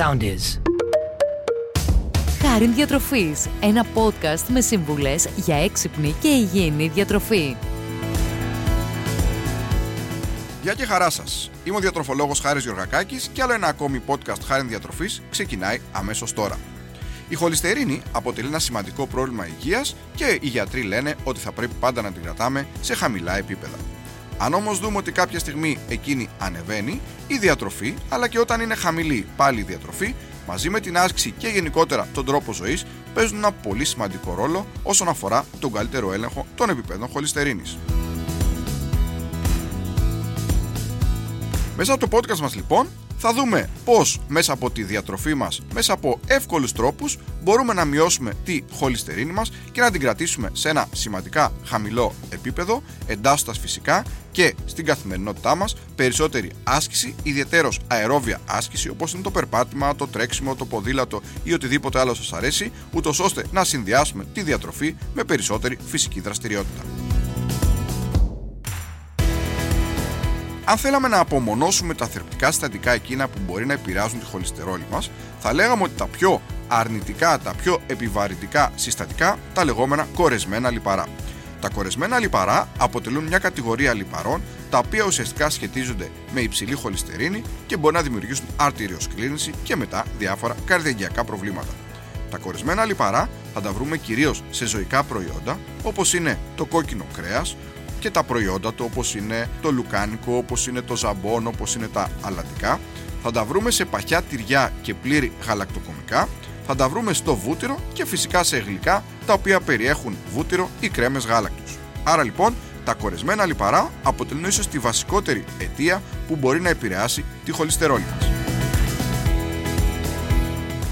sound is. Χάριν Διατροφής, ένα podcast με σύμβουλες για έξυπνη και υγιεινή διατροφή. Γεια και χαρά σας. Είμαι ο διατροφολόγος Χάρης Γιωργακάκη και άλλο ένα ακόμη podcast Χάρη Διατροφής ξεκινάει αμέσως τώρα. Η χολυστερίνη αποτελεί ένα σημαντικό πρόβλημα υγείας και οι γιατροί λένε ότι θα πρέπει πάντα να την κρατάμε σε χαμηλά επίπεδα. Αν όμως δούμε ότι κάποια στιγμή εκείνη ανεβαίνει, η διατροφή, αλλά και όταν είναι χαμηλή πάλι η διατροφή, μαζί με την άσκηση και γενικότερα τον τρόπο ζωής, παίζουν ένα πολύ σημαντικό ρόλο όσον αφορά τον καλύτερο έλεγχο των επιπέδων χολυστερίνης. Μέσα από το podcast μας λοιπόν θα δούμε πώς μέσα από τη διατροφή μας, μέσα από εύκολους τρόπους μπορούμε να μειώσουμε τη χολυστερίνη μας και να την κρατήσουμε σε ένα σημαντικά χαμηλό επίπεδο, εντάσσοντας φυσικά και στην καθημερινότητά μας περισσότερη άσκηση, ιδιαίτερος αερόβια άσκηση όπως είναι το περπάτημα, το τρέξιμο, το ποδήλατο ή οτιδήποτε άλλο σας αρέσει, ούτως ώστε να συνδυάσουμε τη διατροφή με περισσότερη φυσική δραστηριότητα. Αν θέλαμε να απομονώσουμε τα θρεπτικά συστατικά εκείνα που μπορεί να επηρεάζουν τη χολυστερόλη μας, θα λέγαμε ότι τα πιο αρνητικά, τα πιο επιβαρυντικά συστατικά, τα λεγόμενα κορεσμένα λιπαρά. Τα κορεσμένα λιπαρά αποτελούν μια κατηγορία λιπαρών τα οποία ουσιαστικά σχετίζονται με υψηλή χολυστερίνη και μπορεί να δημιουργήσουν αρτηριοσκλήρινση και μετά διάφορα καρδιαγγειακά προβλήματα. Τα κορεσμένα λιπαρά θα τα βρούμε κυρίως σε ζωικά προϊόντα όπως είναι το κόκκινο κρέας, και τα προϊόντα του όπως είναι το λουκάνικο, όπως είναι το ζαμπόν, όπως είναι τα αλατικά. Θα τα βρούμε σε παχιά τυριά και πλήρη γαλακτοκομικά. Θα τα βρούμε στο βούτυρο και φυσικά σε γλυκά τα οποία περιέχουν βούτυρο ή κρέμες γάλακτος. Άρα λοιπόν τα κορεσμένα λιπαρά αποτελούν ίσως τη βασικότερη αιτία που μπορεί να επηρεάσει τη χολυστερόλη μας.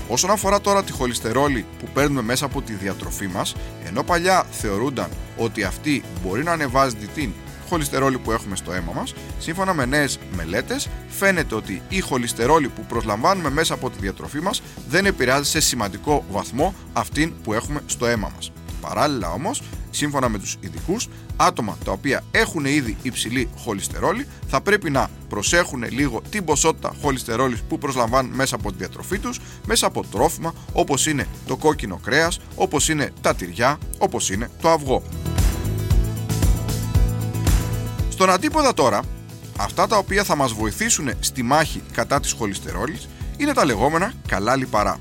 Όσον αφορά τώρα τη χολυστερόλη που παίρνουμε μέσα από τη διατροφή μας, ενώ παλιά θεωρούνταν ότι αυτή μπορεί να ανεβάζει την χολυστερόλη που έχουμε στο αίμα μας, σύμφωνα με νέες μελέτες, φαίνεται ότι η χολυστερόλη που προσλαμβάνουμε μέσα από τη διατροφή μας δεν επηρεάζει σε σημαντικό βαθμό αυτήν που έχουμε στο αίμα μας. Παράλληλα όμως, σύμφωνα με τους ειδικούς, άτομα τα οποία έχουν ήδη υψηλή χολυστερόλη θα πρέπει να προσέχουν λίγο την ποσότητα χολυστερόλης που προσλαμβάνουν μέσα από τη διατροφή τους, μέσα από τρόφιμα όπως είναι το κόκκινο κρέας, όπως είναι τα τυριά, όπως είναι το αυγό. Στον αντίποδα τώρα, αυτά τα οποία θα μας βοηθήσουν στη μάχη κατά της χολυστερόλης είναι τα λεγόμενα καλά λιπαρά.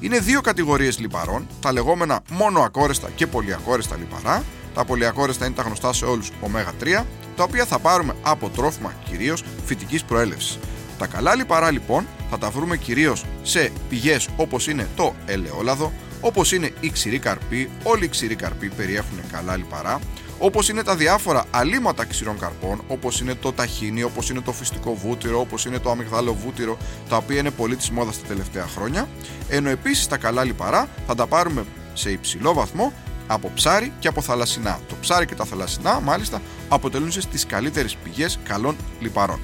Είναι δύο κατηγορίες λιπαρών, τα λεγόμενα μόνο ακόρεστα και πολυακόρεστα λιπαρά. Τα πολυακόρεστα είναι τα γνωστά σε όλους ω3, τα οποία θα πάρουμε από τρόφιμα κυρίως φυτικής προέλευσης. Τα καλά λιπαρά λοιπόν θα τα βρούμε κυρίως σε πηγές όπως είναι το ελαιόλαδο, όπως είναι η ξηρή καρπή, όλοι οι ξηροί καρποί περιέχουν καλά λιπαρά, όπως είναι τα διάφορα αλήματα ξηρών καρπών, όπως είναι το ταχίνι, όπως είναι το φυστικό βούτυρο, όπως είναι το αμυγδάλο βούτυρο, τα οποία είναι πολύ της μόδας τα τελευταία χρόνια. Ενώ επίσης τα καλά λιπαρά θα τα πάρουμε σε υψηλό βαθμό από ψάρι και από θαλασσινά. Το ψάρι και τα θαλασσινά, μάλιστα, αποτελούν τις καλύτερες πηγές καλών λιπαρών.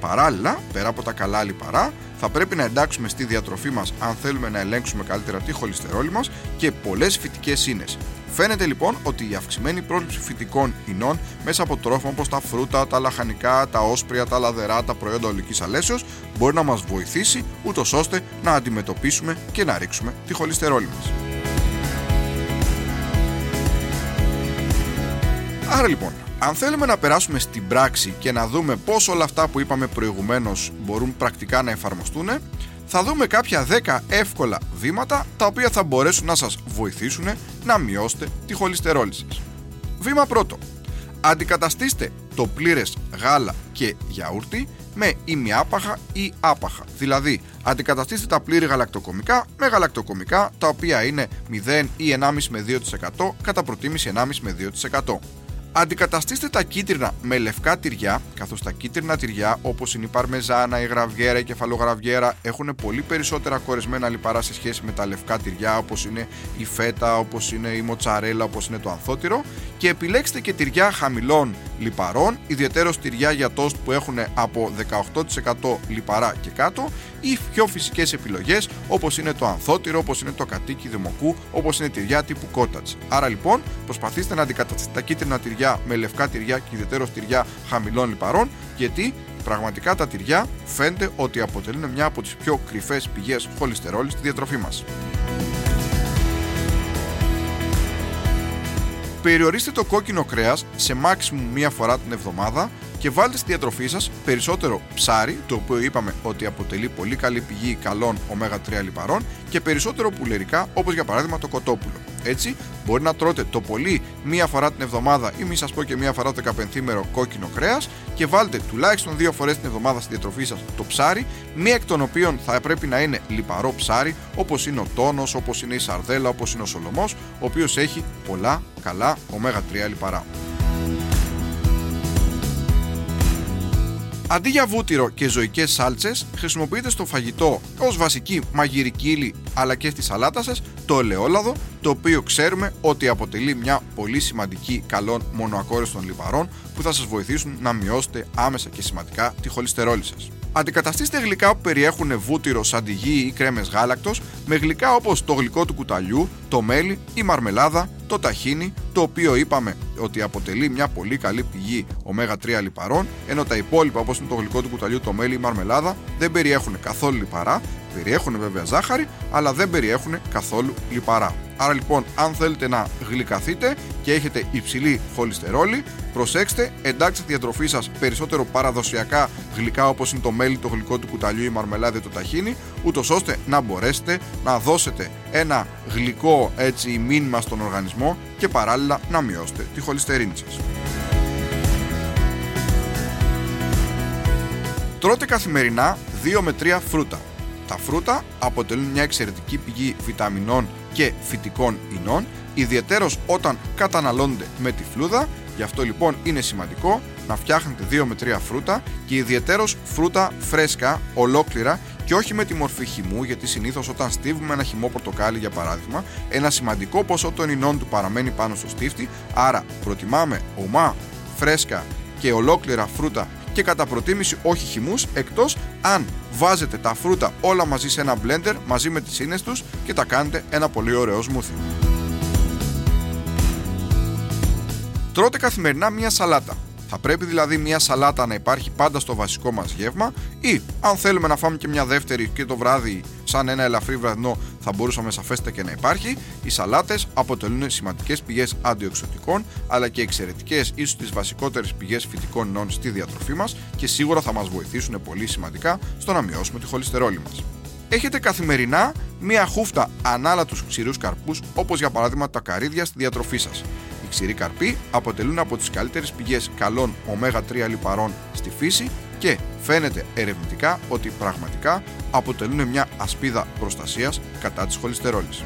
Παράλληλα, πέρα από τα καλά λιπαρά, θα πρέπει να εντάξουμε στη διατροφή μας αν θέλουμε να ελέγξουμε καλύτερα τη χολυστερόλη μας και πολλές φυτικές ίνες. Φαίνεται λοιπόν ότι η αυξημένη πρόληψη φυτικών ινών μέσα από τρόφιμα όπως τα φρούτα, τα λαχανικά, τα όσπρια, τα λαδερά, τα προϊόντα ολικής αλέσεως μπορεί να μας βοηθήσει ούτως ώστε να αντιμετωπίσουμε και να ρίξουμε τη χολυστερόλη μας. Άρα λοιπόν, αν θέλουμε να περάσουμε στην πράξη και να δούμε πώς όλα αυτά που είπαμε προηγουμένως μπορούν πρακτικά να εφαρμοστούν, θα δούμε κάποια 10 εύκολα βήματα τα οποία θα μπορέσουν να σας βοηθήσουν να μειώσετε τη χολυστερόλη σας. Βήμα πρώτο. Αντικαταστήστε το πλήρες γάλα και γιαούρτι με ημιάπαχα ή άπαχα. Δηλαδή, αντικαταστήστε τα πλήρη γαλακτοκομικά με γαλακτοκομικά τα οποία είναι 0 ή 1,5 με 2% κατά προτίμηση 1,5 με 2%. Αντικαταστήστε τα κίτρινα με λευκά τυριά, καθώς τα κίτρινα τυριά όπως είναι η παρμεζάνα, η γραβιέρα, η κεφαλογραβιέρα έχουν πολύ περισσότερα κορεσμένα λιπαρά σε σχέση με τα λευκά τυριά όπως είναι η φέτα, όπως είναι η μοτσαρέλα, όπως είναι το ανθότυρο. Και επιλέξτε και τυριά χαμηλών λιπαρών, ιδιαίτερω τυριά για τόστ που έχουν από 18% λιπαρά και κάτω ή πιο φυσικές επιλογές όπως είναι το ανθότυρο, όπως είναι το κατοίκι δημοκού, όπως είναι τυριά τύπου cottage. Άρα λοιπόν προσπαθήστε να αντικαταστήσετε τα κίτρινα τυριά με λευκά τυριά και ιδιαίτερω τυριά χαμηλών λιπαρών, γιατί Πραγματικά τα τυριά φαίνεται ότι αποτελούν μια από τις πιο κρυφές πηγές χολυστερόλης στη διατροφή μας. Περιορίστε το κόκκινο κρέας σε maximum μία φορά την εβδομάδα και βάλτε στη διατροφή σας περισσότερο ψάρι, το οποίο είπαμε ότι αποτελεί πολύ καλή πηγή καλών ω3 λιπαρών και περισσότερο πουλερικά όπως για παράδειγμα το κοτόπουλο. Έτσι, μπορεί να τρώτε το πολύ μία φορά την εβδομάδα ή μη σας πω και μία φορά το 15 κόκκινο κρέας και βάλτε τουλάχιστον δύο φορές την εβδομάδα στη διατροφή σας το ψάρι, μία εκ των οποίων θα πρέπει να είναι λιπαρό ψάρι, όπως είναι ο τόνος, όπως είναι η σαρδέλα, όπως είναι ο σολομός, ο οποίος έχει πολλά καλά ω3 λιπαρά. Αντί για βούτυρο και ζωικές σάλτσες, χρησιμοποιείτε στο φαγητό ως βασική μαγειρική ύλη αλλά και στη σαλάτα σα το ελαιόλαδο, το οποίο ξέρουμε ότι αποτελεί μια πολύ σημαντική καλών μονοακόρεστων λιπαρών που θα σας βοηθήσουν να μειώσετε άμεσα και σημαντικά τη χολυστερόλη σας. Αντικαταστήστε γλυκά που περιέχουν βούτυρο, σαντιγί ή κρέμες γάλακτος με γλυκά όπως το γλυκό του κουταλιού, το μέλι, η μαρμελάδα, το ταχίνι, το οποίο είπαμε ότι αποτελεί μια πολύ καλή πηγή ω3 λιπαρών, ενώ τα υπόλοιπα όπως είναι το γλυκό του κουταλιού, το μέλι, η μαρμελάδα δεν περιέχουν καθόλου λιπαρά, περιέχουν βέβαια ζάχαρη, αλλά δεν περιέχουν καθόλου λιπαρά. Άρα λοιπόν, αν θέλετε να γλυκαθείτε και έχετε υψηλή χολυστερόλη, προσέξτε, εντάξτε τη διατροφή σας περισσότερο παραδοσιακά γλυκά όπως είναι το μέλι, το γλυκό του κουταλιού, η μαρμελάδα, το ταχίνι, ούτως ώστε να μπορέσετε να δώσετε ένα γλυκό έτσι μήνυμα στον οργανισμό και παράλληλα να μειώσετε τη χολυστερίνη σας. Τρώτε καθημερινά 2 με 3 φρούτα. Τα φρούτα αποτελούν μια εξαιρετική πηγή βιταμινών και φυτικών ινών, ιδιαιτέρως όταν καταναλώνονται με τη φλούδα, γι' αυτό λοιπόν είναι σημαντικό να φτιάχνετε 2 με 3 φρούτα και ιδιαιτέρως φρούτα φρέσκα, ολόκληρα και όχι με τη μορφή χυμού, γιατί συνήθως όταν στίβουμε ένα χυμό πορτοκάλι για παράδειγμα, ένα σημαντικό ποσό των ινών του παραμένει πάνω στο στίφτη, άρα προτιμάμε ομά, φρέσκα και ολόκληρα φρούτα και κατά προτίμηση όχι χυμούς εκτός αν βάζετε τα φρούτα όλα μαζί σε ένα blender μαζί με τις ίνες τους και τα κάνετε ένα πολύ ωραίο σμούθι. Τρώτε καθημερινά μία σαλάτα. Θα πρέπει δηλαδή μια σαλάτα να υπάρχει πάντα στο βασικό μας γεύμα ή αν θέλουμε να φάμε και μια δεύτερη και το βράδυ σαν ένα ελαφρύ βραδινό θα μπορούσαμε σαφέστατα και να υπάρχει. Οι σαλάτες αποτελούν σημαντικές πηγές αντιοξωτικών αλλά και εξαιρετικές ίσως τις βασικότερες πηγές φυτικών νόν στη διατροφή μας και σίγουρα θα μας βοηθήσουν πολύ σημαντικά στο να μειώσουμε τη χολυστερόλη μας. Έχετε καθημερινά μία χούφτα ανάλατους ξηρούς καρπούς όπως για παράδειγμα τα καρύδια στη διατροφή σας. Οι ξηροί καρποί αποτελούν από τις καλύτερες πηγές καλών ω3 λιπαρών στη φύση και φαίνεται ερευνητικά ότι πραγματικά αποτελούν μια ασπίδα προστασίας κατά της χολυστερόλης.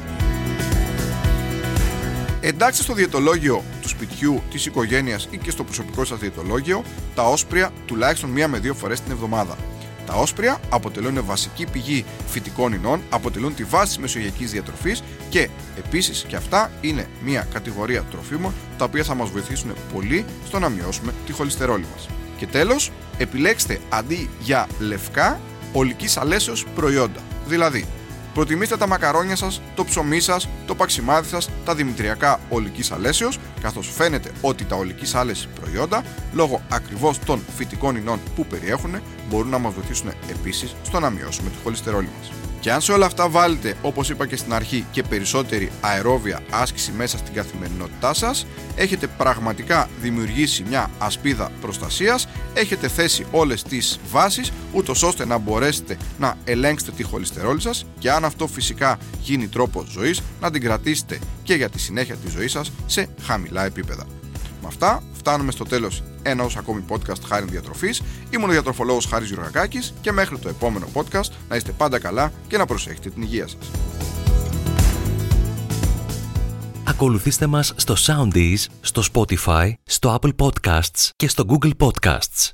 Εντάξτε στο διαιτολόγιο του σπιτιού, της οικογένειας ή και στο προσωπικό σας διαιτολόγιο τα όσπρια τουλάχιστον μία με δύο φορές την εβδομάδα. Τα όσπρια αποτελούν βασική πηγή φυτικών ινών, αποτελούν τη βάση τη μεσογειακής διατροφής και επίσης και αυτά είναι μια κατηγορία τροφίμων τα οποία θα μας βοηθήσουν πολύ στο να μειώσουμε τη χολυστερόλη μας. Και τέλος, επιλέξτε αντί για λευκά ολικής αλέσεως προϊόντα. Δηλαδή, Προτιμήστε τα μακαρόνια σας, το ψωμί σας, το παξιμάδι σας, τα δημητριακά ολικής αλέσεως, καθώς φαίνεται ότι τα ολικής άλεση προϊόντα, λόγω ακριβώς των φυτικών ινών που περιέχουν, μπορούν να μας βοηθήσουν επίσης στο να μειώσουμε τη χολυστερόλη μας. Και αν σε όλα αυτά βάλετε, όπως είπα και στην αρχή, και περισσότερη αερόβια άσκηση μέσα στην καθημερινότητά σας, έχετε πραγματικά δημιουργήσει μια ασπίδα προστασίας, έχετε θέσει όλες τις βάσεις, ούτως ώστε να μπορέσετε να ελέγξετε τη χολυστερόλη σας και αν αυτό φυσικά γίνει τρόπο ζωής, να την κρατήσετε και για τη συνέχεια της ζωής σας σε χαμηλά επίπεδα. Με αυτά φτάνουμε στο τέλος ενός ακόμη podcast χάρη διατροφής. Ήμουν ο διατροφολόγος Χάρης Γιουργακάκης και μέχρι το επόμενο podcast να είστε πάντα καλά και να προσέχετε την υγεία σας. Ακολουθήστε μας στο Soundees, στο Spotify, στο Apple Podcasts και στο Google Podcasts.